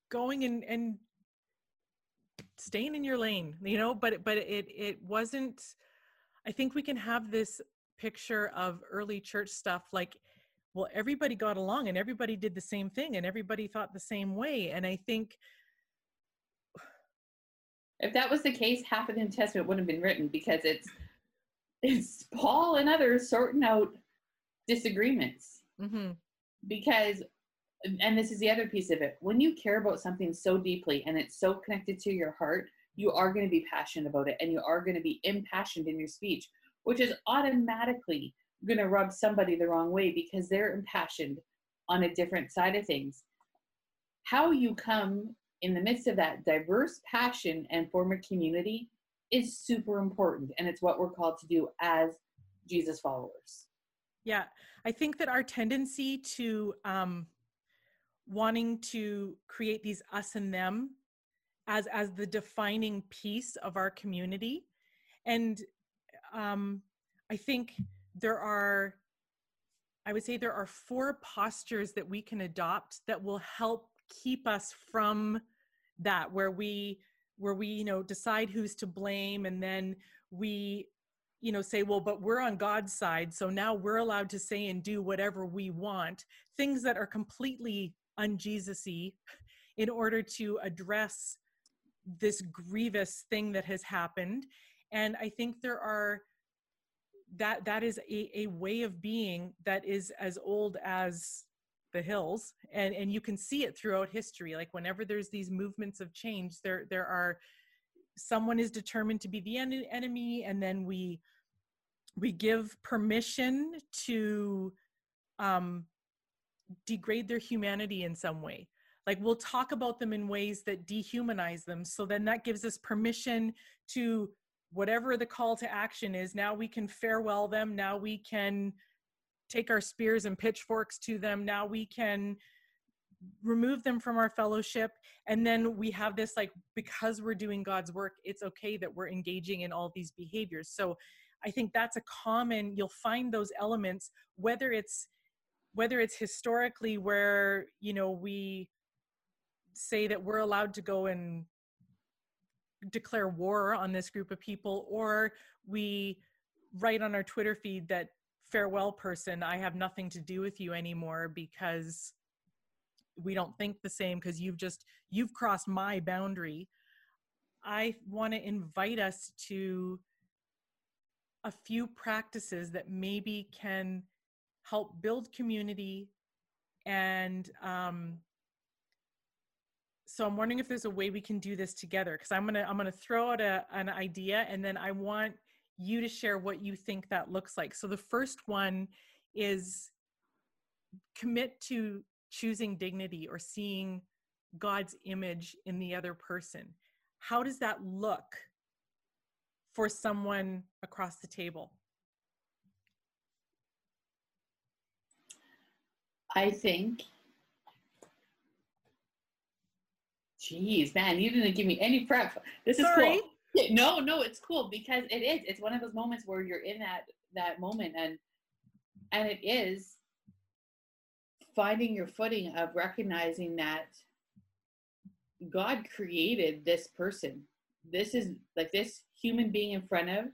Speaker 1: going and and staying in your lane you know but but it it wasn't i think we can have this picture of early church stuff like well everybody got along and everybody did the same thing and everybody thought the same way and i think
Speaker 2: if that was the case half of the new testament wouldn't have been written because it's it's paul and others sorting out disagreements
Speaker 1: mm-hmm.
Speaker 2: because and this is the other piece of it. When you care about something so deeply and it's so connected to your heart you are going to be passionate about it and you are going to be impassioned in your speech which is automatically going to rub somebody the wrong way because they're impassioned on a different side of things. How you come in the midst of that diverse passion and form a community is super important and it's what we're called to do as jesus followers.
Speaker 1: Yeah i think that our tendency to um wanting to create these us and them as as the defining piece of our community. And um i think there are i would say there are four postures that we can adopt that will help keep us from that where we where we you know decide who's to blame and then we you know say well but we're on god's side so now we're allowed to say and do whatever we want. Things that are completely unjesusy in order to address this grievous thing that has happened. And i think there are that that is a, a way of being that is as old as the hills. And and you can see it throughout history. Like whenever there's these movements of change there there are someone is determined to be the en- enemy and then we we give permission to um degrade their humanity in some way. Like we'll talk about them in ways that dehumanize them. So then that gives us permission to whatever the call to action is now we can farewell them. Now we can take our spears and pitchforks to them. Now we can remove them from our fellowship. And then we have this like because we're doing god's work it's okay that we're engaging in all these behaviors. So i think that's a common you'll find those elements whether it's whether it's historically where you know we say that we're allowed to go and declare war on this group of people or we write on our twitter feed that farewell person i have nothing to do with you anymore because we don't think the same because you've just you've crossed my boundary i want to invite us to a few practices that maybe can help build community. And um, so i'm wondering if there's a way we can do this together because i'm gonna i'm gonna throw out a, an idea and then i want you to share what you think that looks like. So the first one is commit to choosing dignity or seeing god's image in the other person. How does that look for someone across the table?
Speaker 2: I think, Jeez, man, you didn't give me any prep. This is
Speaker 1: Sorry.
Speaker 2: cool. No, no, it's cool because it is. It's one of those moments where you're in that that moment, and and it is finding your footing of recognizing that God created this person. This is like this human being in front of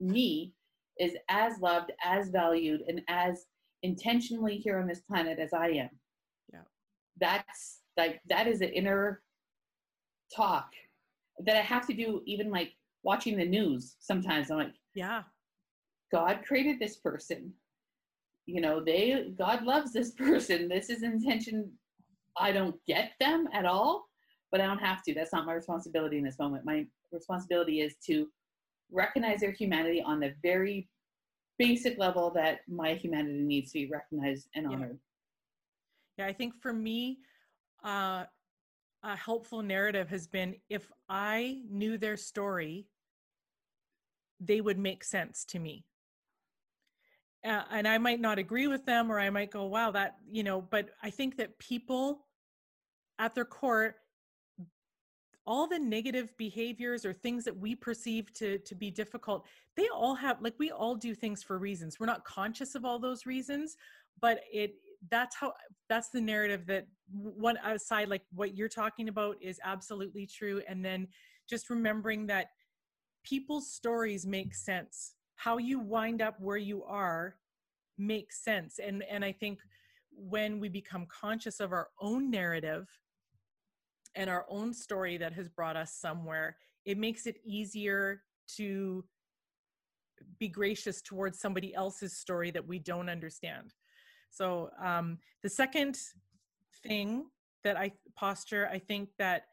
Speaker 2: me is as loved, as valued, and as intentionally here on this planet as I am.
Speaker 1: Yeah.
Speaker 2: That's like that is an inner talk that I have to do even like watching the news sometimes. I'm like,
Speaker 1: Yeah.
Speaker 2: God created this person. You know, they God loves this person. This is intention. I don't get them at all, but I don't have to. That's not my responsibility in this moment. My responsibility is to recognize their humanity on the very basic level that my humanity needs to be recognized and
Speaker 1: Yeah.
Speaker 2: honored.
Speaker 1: Yeah, I think for me, uh, a helpful narrative has been if I knew their story, they would make sense to me. Uh, and I might not agree with them, or I might go, wow, that, you know, but I think that people at their core, all the negative behaviors or things that we perceive to, to be difficult, they all have, like, we all do things for reasons. We're not conscious of all those reasons, but it, that's how that's the narrative that one aside like what you're talking about is absolutely true and then just remembering that people's stories make sense how you wind up where you are makes sense and and i think when we become conscious of our own narrative and our own story that has brought us somewhere it makes it easier to be gracious towards somebody else's story that we don't understand so um, the second thing that I posture, I think that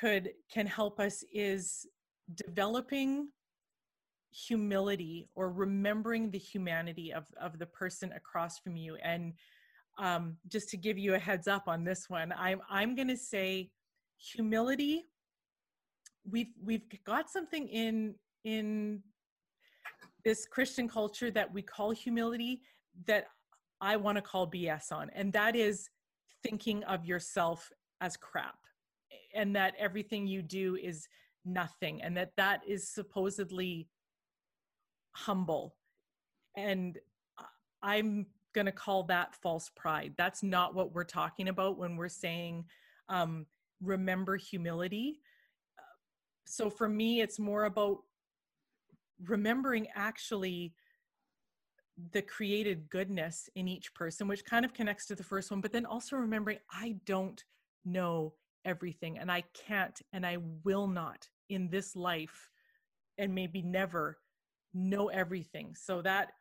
Speaker 1: could can help us is developing humility or remembering the humanity of of the person across from you. And um, just to give you a heads up on this one, I'm I'm going to say humility. We've we've got something in in this Christian culture that we call humility that I want to call BS on, and that is thinking of yourself as crap and that everything you do is nothing and that that is supposedly humble. And I'm going to call that false pride. That's not what we're talking about when we're saying um, remember humility. So for me, it's more about remembering actually the created goodness in each person, which kind of connects to the first one, but then also remembering I don't know everything and I can't and I will not in this life and maybe never know everything. So that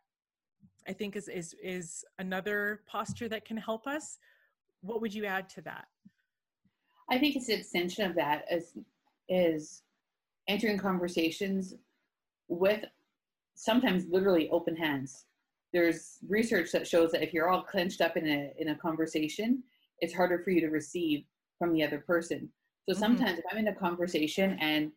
Speaker 1: I think is is is another posture that can help us. What would you add to that?
Speaker 2: I think it's an extension of that is is entering conversations with sometimes literally open hands there's research that shows that if you're all clenched up in a in a conversation, it's harder for you to receive from the other person. So sometimes mm-hmm. if I'm in a conversation and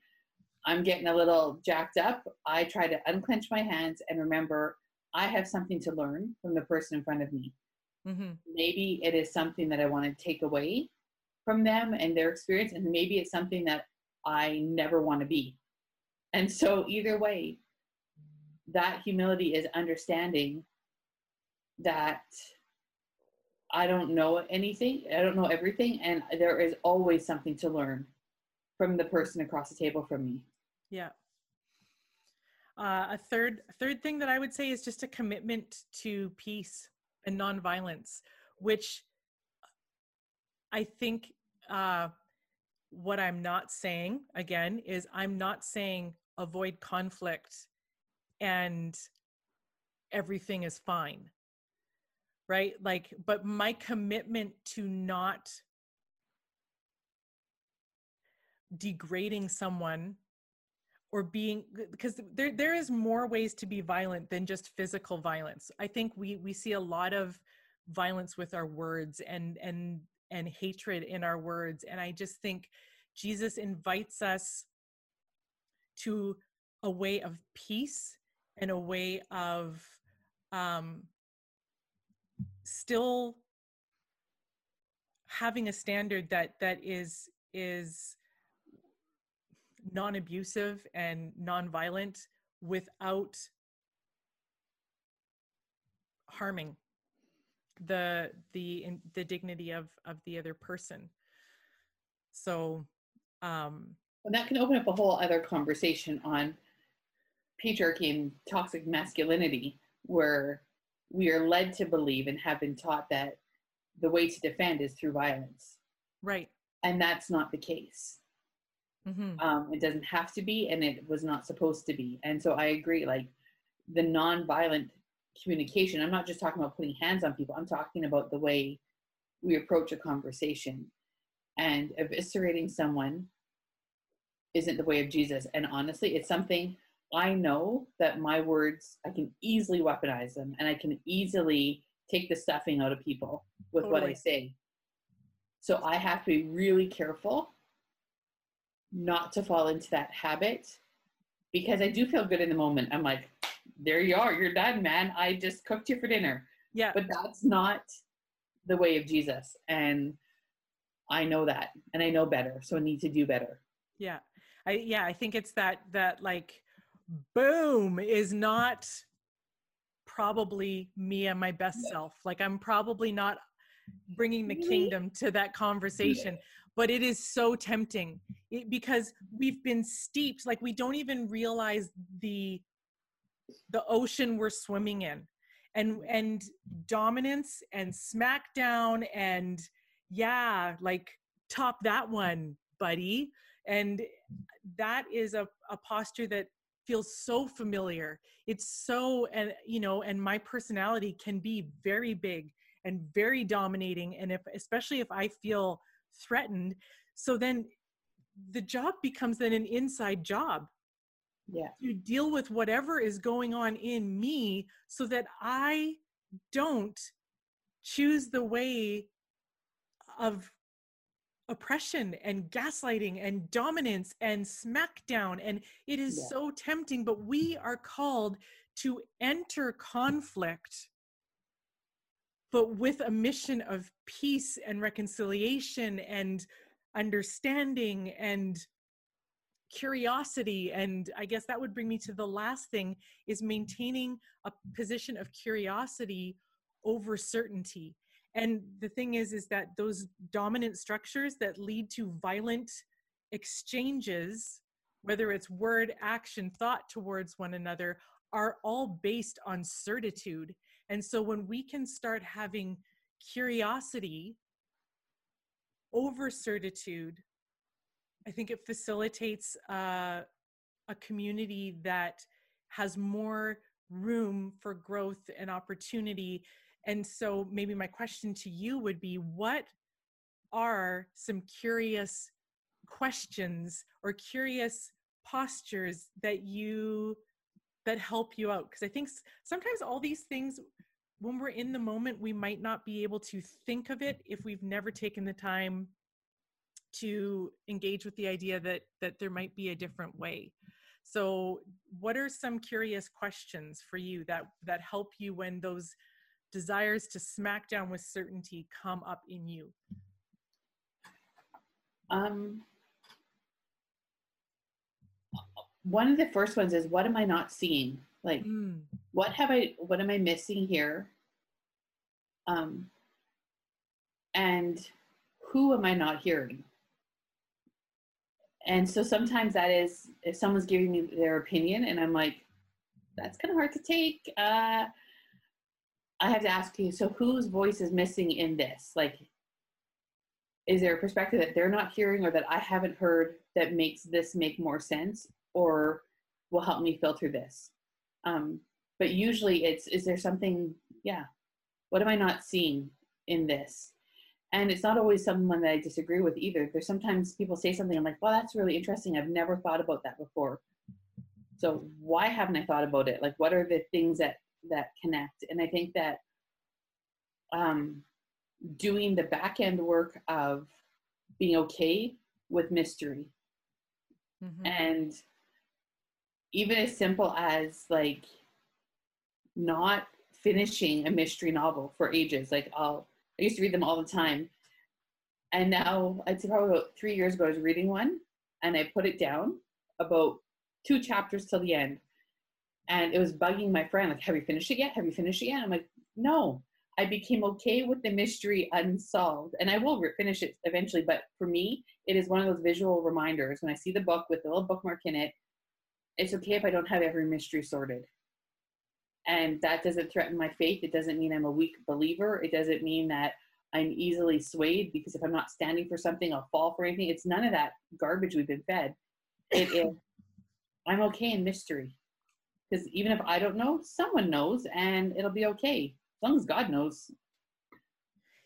Speaker 2: I'm getting a little jacked up, I try to unclench my hands and remember I have something to learn from the person in front of me. Mm-hmm. Maybe it is something that I want to take away from them and their experience, and maybe it's something that I never want to be. And so, either way, that humility is understanding that I don't know anything, I don't know everything, and there is always something to learn from the person across the table from me.
Speaker 1: Yeah. Uh, a third third thing that I would say is just a commitment to peace and nonviolence, which I think uh, what I'm not saying again is I'm not saying avoid conflict and everything is fine right? Like but my commitment to not degrading someone or being because there there is more ways to be violent than just physical violence. I think we we see a lot of violence with our words and and and hatred in our words and i just think Jesus invites us to a way of peace and a way of um, still having a standard that that is is non-abusive and non-violent without harming the the the dignity of of the other person. So um
Speaker 2: and that can open up a whole other conversation on patriarchy and toxic masculinity where we are led to believe and have been taught that the way to defend is through violence.
Speaker 1: Right.
Speaker 2: And that's not the case. Mm-hmm. um, it doesn't have to be and it was not supposed to be. And so i agree like the non-violent communication. I'm not just talking about putting hands on people. I'm talking about the way we approach a conversation. And eviscerating someone isn't the way of jesus. And honestly it's something i know that my words i can easily weaponize them and i can easily take the stuffing out of people with totally. what i say. So i have to be really careful not to fall into that habit because i do feel good in the moment. I'm like there you are. You're done, man. I just cooked you for dinner.
Speaker 1: Yeah.
Speaker 2: But that's not the way of Jesus. And I know that and I know better. So I need to do better.
Speaker 1: Yeah. I yeah, I think it's that that like boom is not probably me and my best self. Like I'm probably not bringing the kingdom to that conversation but it is so tempting it, because we've been steeped like we don't even realize the the ocean we're swimming in. And and dominance and smackdown and yeah like top that one buddy. And that is a, a posture that feels so familiar. It's so and you know and my personality can be very big and very dominating. And if especially if i feel threatened so then the job becomes then an inside job
Speaker 2: yeah.
Speaker 1: to deal with whatever is going on in me so that I don't choose the way of oppression and gaslighting and dominance and smackdown. And it is yeah. so tempting, but we are called to enter conflict, but with a mission of peace and reconciliation and understanding and curiosity and i guess that would bring me to the last thing is maintaining a position of curiosity over certainty. And the thing is is that those dominant structures that lead to violent exchanges whether it's word action thought towards one another are all based on certitude. And so when we can start having curiosity over certitude I think it facilitates uh, a community that has more room for growth and opportunity. And so, maybe my question to you would be what are some curious questions or curious postures that you that help you out because i think sometimes all these things when we're in the moment we might not be able to think of it if we've never taken the time to engage with the idea that that there might be a different way. So what are some curious questions for you that that help you when those desires to smack down with certainty come up in you?
Speaker 2: Um one of the first ones is what am i not seeing? Like mm. what have i what am i missing here? Um and who am i not hearing and so sometimes that is if someone's giving me their opinion and i'm like that's kind of hard to take uh, i have to ask you so whose voice is missing in this? Like is there a perspective that they're not hearing or that i haven't heard that makes this make more sense or will help me filter this? Um, but usually it's is there something yeah what am i not seeing in this and it's not always someone that I disagree with either. There's sometimes people say something, I'm like, well, that's really interesting. I've never thought about that before. So why haven't I thought about it? Like, what are the things that that connect? And I think that um, doing the back end work of being okay with mystery.
Speaker 1: Mhm.
Speaker 2: And even as simple as like not finishing a mystery novel for ages. Like I'll I used to read them all the time. And now I'd say probably about three years ago I was reading one and I put it down about two chapters till the end. And it was bugging my friend, like, have you finished it yet? Have you finished it yet? I'm like, no. I became okay with the mystery unsolved. And I will finish it eventually, but for me, it is one of those visual reminders. When I see the book with the little bookmark in it, it's okay if I don't have every mystery sorted. And that doesn't threaten my faith. It doesn't mean I'm a weak believer. It doesn't mean that I'm easily swayed because if I'm not standing for something, I'll fall for anything. It's none of that garbage we've been fed. It is, I'm okay in mystery. Because even if I don't know, someone knows and it'll be okay. As long as God knows.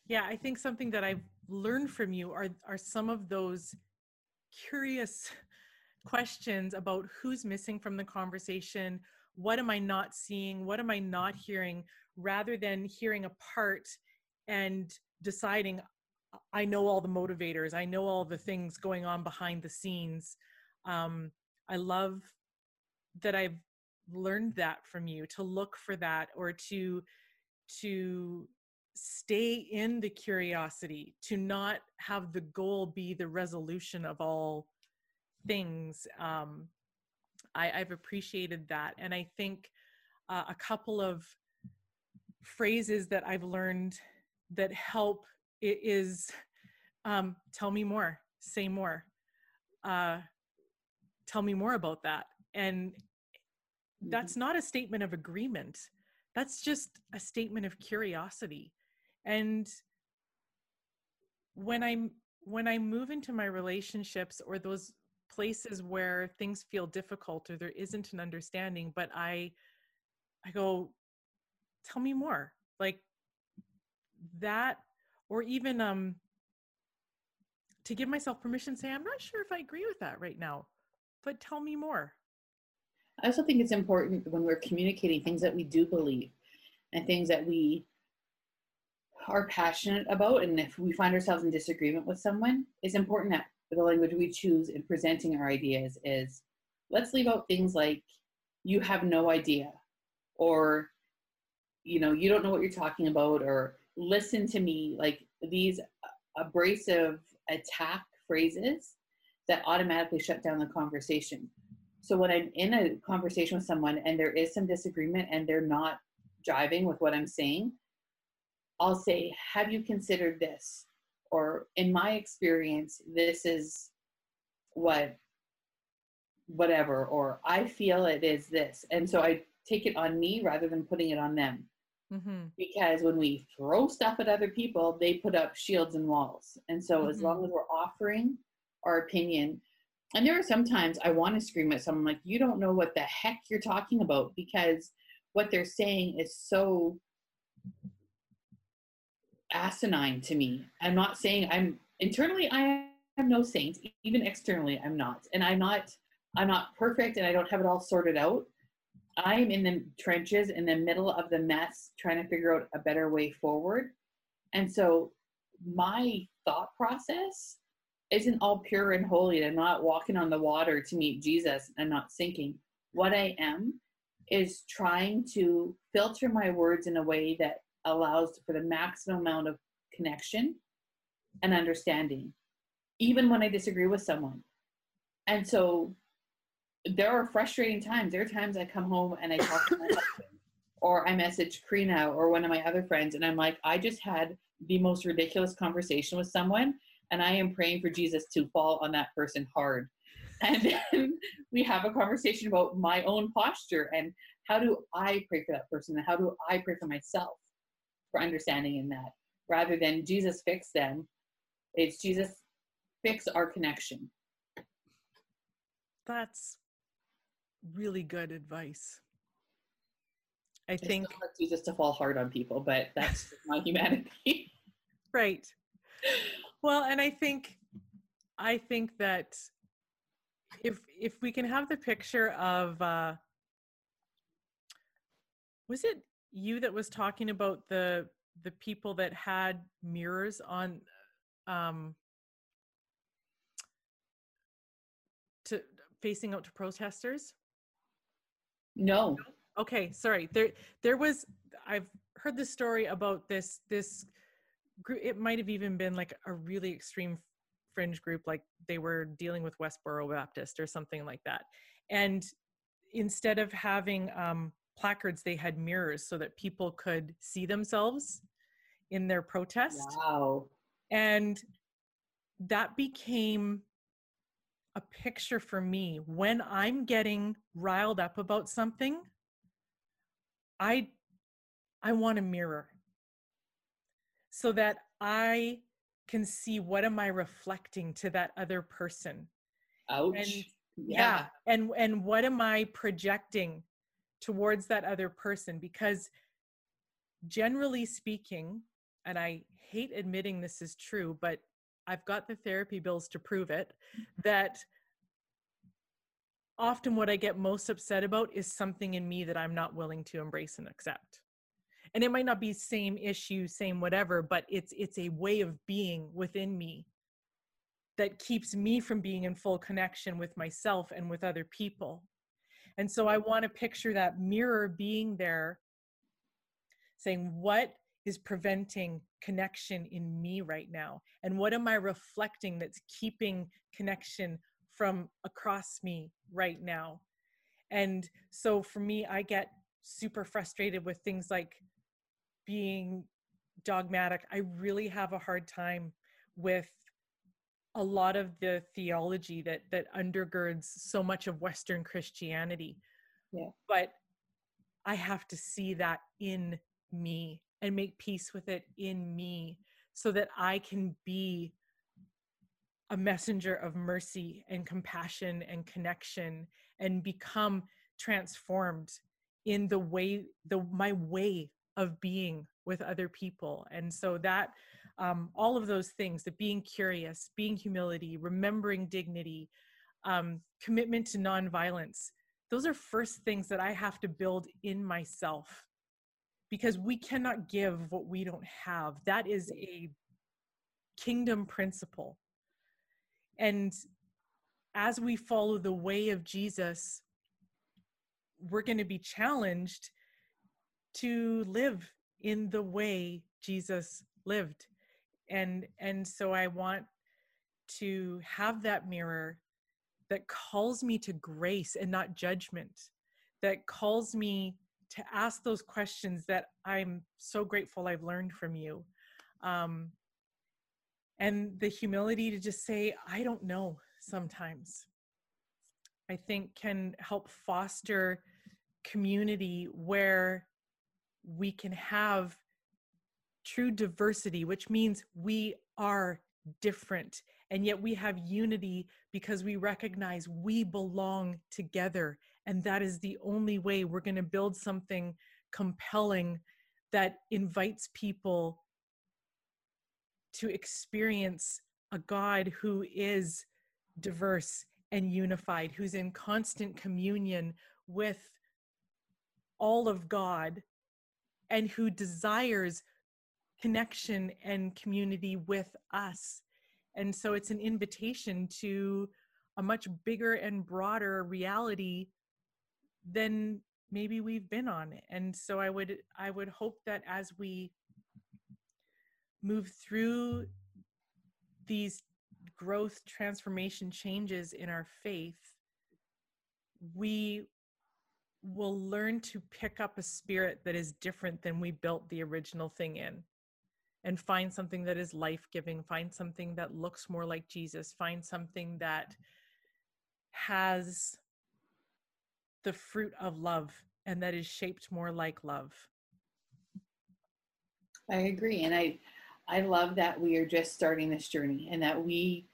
Speaker 1: Yeah, I think something that I've learned from you are are some of those curious questions about who's missing from the conversation, what am I not seeing, what am I not hearing, rather than hearing a part and deciding I know all the motivators, I know all the things going on behind the scenes. Um, I love that I've learned that from you to look for that or to to stay in the curiosity to not have the goal be the resolution of all things um, I, i've appreciated that. And i think uh, a couple of phrases that i've learned that help is um, tell me more say more uh, tell me more about that. And that's not a statement of agreement. That's just a statement of curiosity. And when i'm when i move into my relationships or those places where things feel difficult or there isn't an understanding but i i go tell me more like that or even um to give myself permission say i'm not sure if i agree with that right now but tell me more
Speaker 2: I also think it's important when we're communicating things that we do believe and things that we are passionate about. And if we find ourselves in disagreement with someone, it's important that the language we choose in presenting our ideas is let's leave out things like, you have no idea, or, you know, you don't know what you're talking about, or listen to me. Like these abrasive attack phrases that automatically shut down the conversation. So when I'm in a conversation with someone and there is some disagreement and they're not driving with what I'm saying, I'll say, Have you considered this? Or in my experience, this is what, whatever, or I feel it is this. And so I take it on me rather than putting it on them.
Speaker 1: mm-hmm.
Speaker 2: Because when we throw stuff at other people, they put up shields and walls. And so as
Speaker 1: Mhm.
Speaker 2: long as we're offering our opinion, and there are sometimes I want to scream at someone like, you don't know what the heck you're talking about because what they're saying is so asinine to me. I'm not saying I'm internally I am no saint, even externally I'm not. And I'm not I'm not perfect and I don't have it all sorted out. I'm in the trenches in the middle of the mess trying to figure out a better way forward. And so my thought process isn't all pure and holy I'm not walking on the water to meet Jesus and not sinking. What I am is trying to filter my words in a way that allows for the maximum amount of connection and understanding, even when I disagree with someone. And so there are frustrating times. There are times I come home and I talk to my husband, or I message Karina or one of my other friends, and I'm like, I just had the most ridiculous conversation with someone, and I am praying for Jesus to fall on that person hard. And then we have a conversation about my own posture and how do I pray for that person and how do I pray for myself for understanding in that rather than Jesus fix them. It's Jesus fix our connection.
Speaker 1: that's really good advice i
Speaker 2: I
Speaker 1: think
Speaker 2: Jesus to fall hard on people, but that's my humanity.
Speaker 1: right well and i think i think that if if we can have the picture of uh was it you that was talking about the the people that had mirrors on um to facing out to protesters?
Speaker 2: No.
Speaker 1: Okay, sorry. There there was I've heard the story about this this group it might have even been like a really extreme fringe group like they were dealing with Westboro Baptist or something like that. And instead of having um, placards, they had mirrors so that people could see themselves in their protest.
Speaker 2: Wow.
Speaker 1: And that became a picture for me when I'm getting riled up about something. I I want a mirror so that I can see what am I reflecting to that other person.
Speaker 2: Ouch.
Speaker 1: And
Speaker 2: yeah.
Speaker 1: yeah and and what am i projecting towards that other person because generally speaking and i hate admitting this is true but i've got the therapy bills to prove it mm-hmm. that often what i get most upset about is something in me that i'm not willing to embrace and accept and it might not be same issue same whatever but it's it's a way of being within me that keeps me from being in full connection with myself and with other people. And so I want to picture that mirror being there saying, What is preventing connection in me right now? And what am I reflecting that's keeping connection from across me right now? And so for me, I get super frustrated with things like being dogmatic. I really have a hard time with a lot of the theology that that undergirds so much of western christianity
Speaker 2: yeah.
Speaker 1: but i have to see that in me and make peace with it in me so that i can be a messenger of mercy and compassion and connection and become transformed in the way the my way of being with other people. And so that um, all of those things the being curious being humility remembering dignity um, commitment to nonviolence those are first things that i have to build in myself because we cannot give what we don't have. That is a kingdom principle. And as we follow the way of jesus we're going to be challenged to live in the way jesus lived and and so i want to have that mirror that calls me to grace and not judgment that calls me to ask those questions that i'm so grateful i've learned from you. Um, and the humility to just say i don't know sometimes. I think can help foster community where we can have true diversity, which means we are different. And yet we have unity because we recognize we belong together. And that is the only way we're going to build something compelling that invites people to experience a God who is diverse and unified, who's in constant communion with all of God, and who desires connection and community with us. And so it's an invitation to a much bigger and broader reality than maybe we've been on. And so I would I would hope that as we move through these growth transformation changes in our faith, we will learn to pick up a spirit that is different than we built the original thing in and find something that is life giving, find something that looks more like Jesus, find something that has the fruit of love and that is shaped more like love.
Speaker 2: I agree. And I I love that we are just starting this journey and that we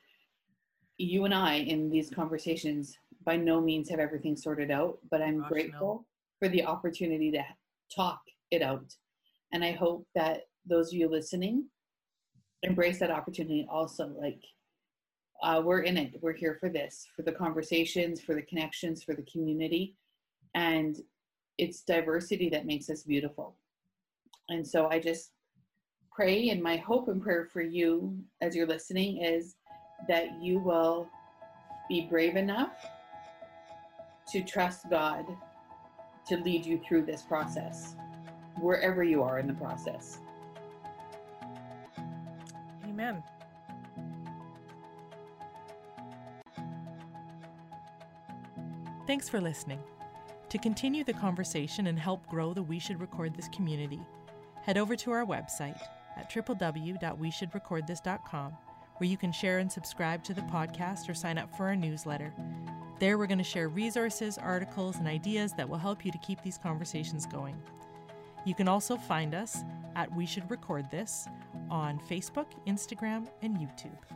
Speaker 2: you and I in these conversations by no means have everything sorted out, but I'm Gosh, grateful no. for the opportunity to talk it out. And I hope that those of you listening embrace that opportunity also like uh, we're in it. We're here for this for the conversations for the connections for the community. And it's diversity that makes us beautiful. And so i just pray and my hope and prayer for you as you're listening is that you will be brave enough to trust God to lead you through this process, wherever you are in the process.
Speaker 1: Amen. Thanks for listening. To continue the conversation and help grow the We Should Record This community, head over to our website at www.weshouldrecordthis.com where you can share and subscribe to the podcast or sign up for our newsletter. There, we're going to share resources, articles, and ideas that will help you to keep these conversations going. You can also find us at We Should Record This on Facebook, Instagram, and YouTube.